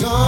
John.